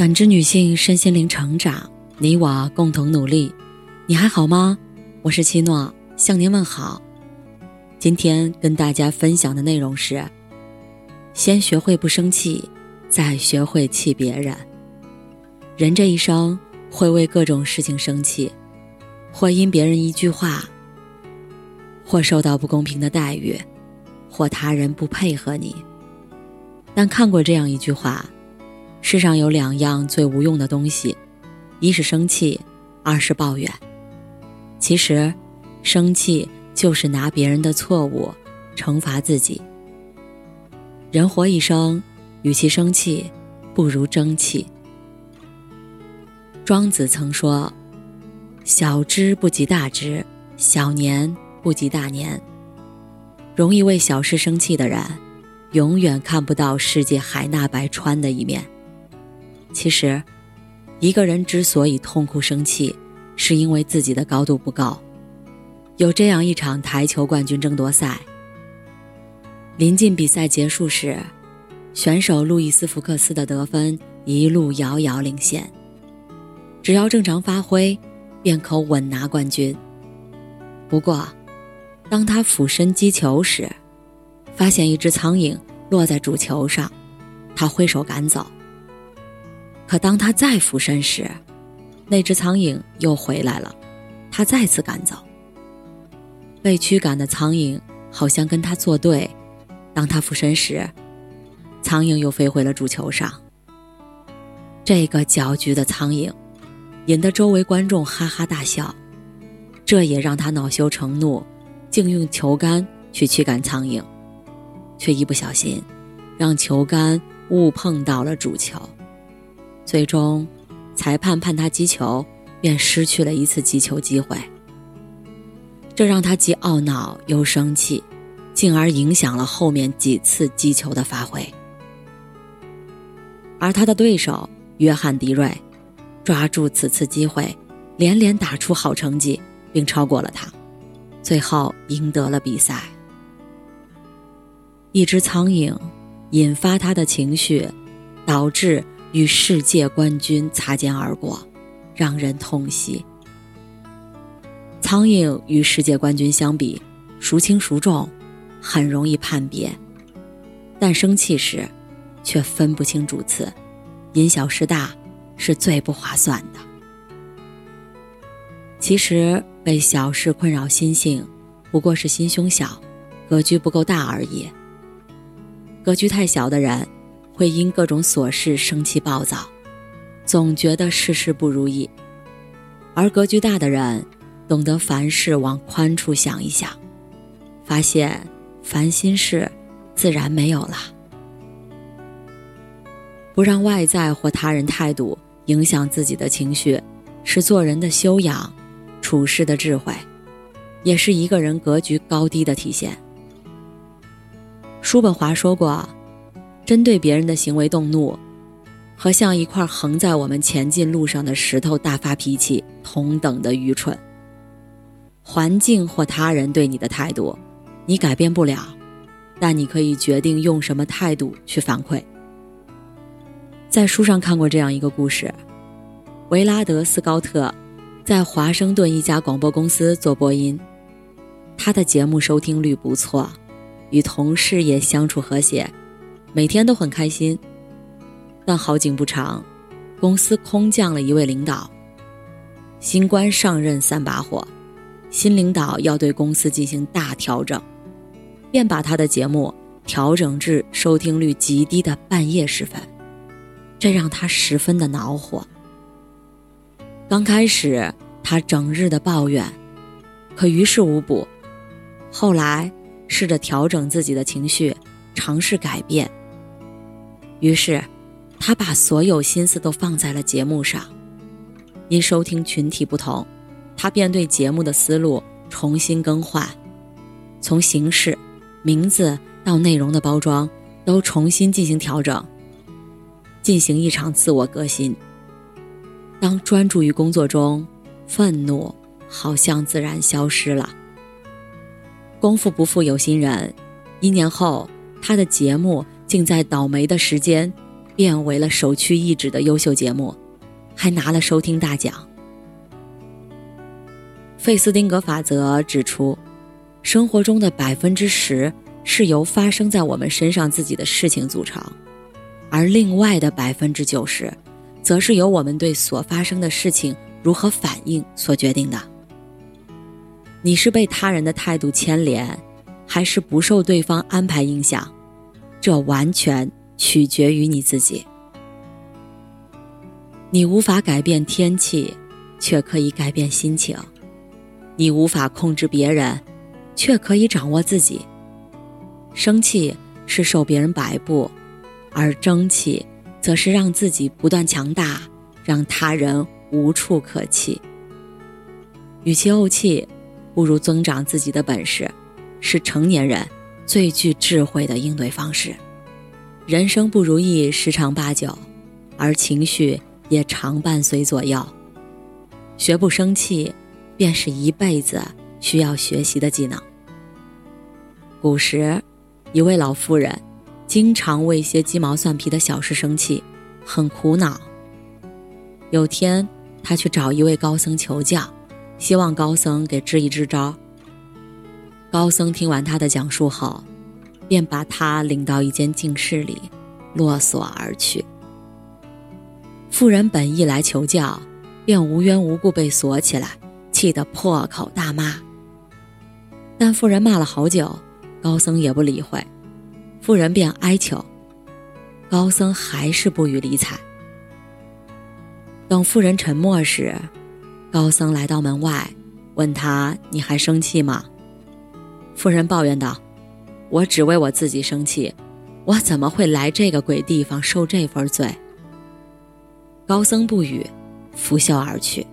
感知女性身心灵成长，你我共同努力。你还好吗？我是七诺，向您问好。今天跟大家分享的内容是：先学会不生气，再学会气别人。人这一生会为各种事情生气，或因别人一句话，或受到不公平的待遇，或他人不配合你。但看过这样一句话。世上有两样最无用的东西，一是生气，二是抱怨。其实，生气就是拿别人的错误惩罚自己。人活一生，与其生气，不如争气。庄子曾说：“小知不及大知，小年不及大年。”容易为小事生气的人，永远看不到世界海纳百川的一面。其实，一个人之所以痛哭生气，是因为自己的高度不高。有这样一场台球冠军争夺赛，临近比赛结束时，选手路易斯·福克斯的得分一路遥遥领先。只要正常发挥，便可稳拿冠军。不过，当他俯身击球时，发现一只苍蝇落在主球上，他挥手赶走。可当他再俯身时，那只苍蝇又回来了，他再次赶走。被驱赶的苍蝇好像跟他作对，当他俯身时，苍蝇又飞回了主球上。这个搅局的苍蝇，引得周围观众哈哈大笑，这也让他恼羞成怒，竟用球杆去驱赶苍蝇，却一不小心，让球杆误碰到了主球。最终，裁判判他击球，便失去了一次击球机会。这让他既懊恼又生气，进而影响了后面几次击球的发挥。而他的对手约翰·迪瑞，抓住此次机会，连连打出好成绩，并超过了他，最后赢得了比赛。一只苍蝇，引发他的情绪，导致。与世界冠军擦肩而过，让人痛惜。苍蝇与世界冠军相比，孰轻孰重，很容易判别；但生气时，却分不清主次，因小失大，是最不划算的。其实，被小事困扰心性，不过是心胸小，格局不够大而已。格局太小的人。会因各种琐事生气暴躁，总觉得事事不如意；而格局大的人，懂得凡事往宽处想一想，发现烦心事自然没有了。不让外在或他人态度影响自己的情绪，是做人的修养、处事的智慧，也是一个人格局高低的体现。叔本华说过。针对别人的行为动怒，和像一块横在我们前进路上的石头大发脾气同等的愚蠢。环境或他人对你的态度，你改变不了，但你可以决定用什么态度去反馈。在书上看过这样一个故事：维拉德斯高特在华盛顿一家广播公司做播音，他的节目收听率不错，与同事也相处和谐。每天都很开心，但好景不长，公司空降了一位领导。新官上任三把火，新领导要对公司进行大调整，便把他的节目调整至收听率极低的半夜时分，这让他十分的恼火。刚开始他整日的抱怨，可于事无补。后来试着调整自己的情绪，尝试改变。于是，他把所有心思都放在了节目上。因收听群体不同，他便对节目的思路重新更换，从形式、名字到内容的包装都重新进行调整，进行一场自我革新。当专注于工作中，愤怒好像自然消失了。功夫不负有心人，一年后，他的节目。竟在倒霉的时间变为了首屈一指的优秀节目，还拿了收听大奖。费斯汀格法则指出，生活中的百分之十是由发生在我们身上自己的事情组成，而另外的百分之九十，则是由我们对所发生的事情如何反应所决定的。你是被他人的态度牵连，还是不受对方安排影响？这完全取决于你自己。你无法改变天气，却可以改变心情；你无法控制别人，却可以掌握自己。生气是受别人摆布，而争气则是让自己不断强大，让他人无处可弃。与其怄气，不如增长自己的本事，是成年人。最具智慧的应对方式。人生不如意十常八九，而情绪也常伴随左右。学不生气，便是一辈子需要学习的技能。古时，一位老妇人，经常为些鸡毛蒜皮的小事生气，很苦恼。有天，她去找一位高僧求教，希望高僧给支一支招。高僧听完他的讲述后，便把他领到一间静室里，落锁而去。妇人本意来求教，便无缘无故被锁起来，气得破口大骂。但妇人骂了好久，高僧也不理会，妇人便哀求，高僧还是不予理睬。等妇人沉默时，高僧来到门外，问他：“你还生气吗？”妇人抱怨道：“我只为我自己生气，我怎么会来这个鬼地方受这份罪？”高僧不语，拂袖而去。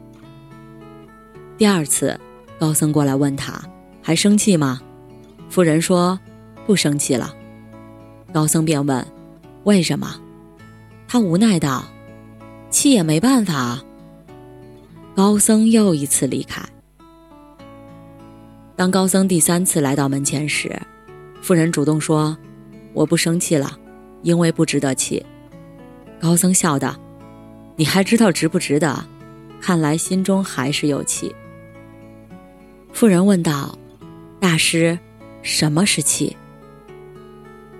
第二次，高僧过来问他：“还生气吗？”妇人说：“不生气了。”高僧便问：“为什么？”他无奈道：“气也没办法。”高僧又一次离开。当高僧第三次来到门前时，妇人主动说：“我不生气了，因为不值得气。”高僧笑道：“你还知道值不值得？看来心中还是有气。”妇人问道：“大师，什么是气？”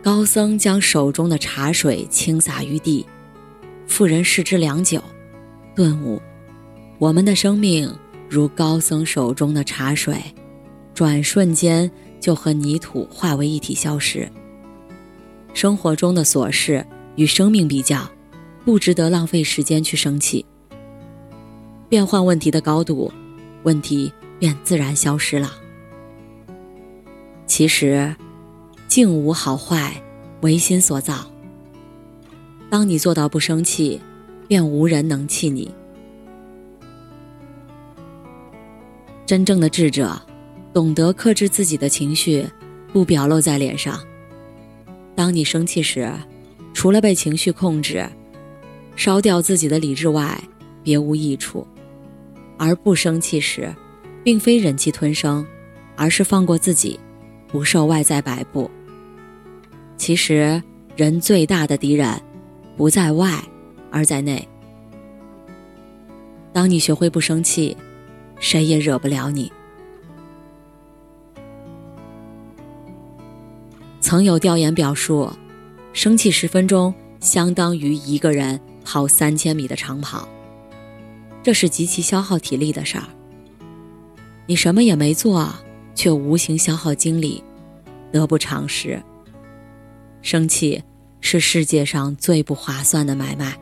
高僧将手中的茶水倾洒于地，妇人视之良久，顿悟：我们的生命如高僧手中的茶水。转瞬间就和泥土化为一体消失。生活中的琐事与生命比较，不值得浪费时间去生气。变换问题的高度，问题便自然消失了。其实，境无好坏，唯心所造。当你做到不生气，便无人能气你。真正的智者。懂得克制自己的情绪，不表露在脸上。当你生气时，除了被情绪控制，烧掉自己的理智外，别无益处。而不生气时，并非忍气吞声，而是放过自己，不受外在摆布。其实，人最大的敌人，不在外，而在内。当你学会不生气，谁也惹不了你。曾有调研表述，生气十分钟相当于一个人跑三千米的长跑，这是极其消耗体力的事儿。你什么也没做，却无形消耗精力，得不偿失。生气是世界上最不划算的买卖。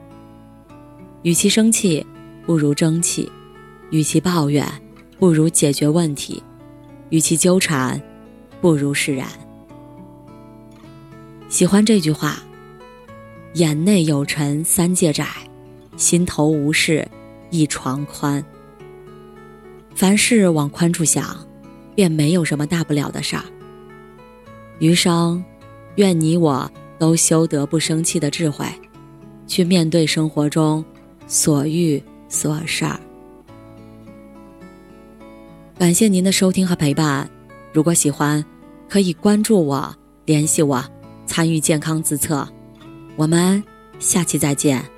与其生气，不如争气；与其抱怨，不如解决问题；与其纠缠，不如释然。喜欢这句话：“眼内有尘三界窄，心头无事一床宽。”凡事往宽处想，便没有什么大不了的事儿。余生，愿你我都修得不生气的智慧，去面对生活中所遇所事儿。感谢您的收听和陪伴，如果喜欢，可以关注我，联系我。参与健康自测，我们下期再见。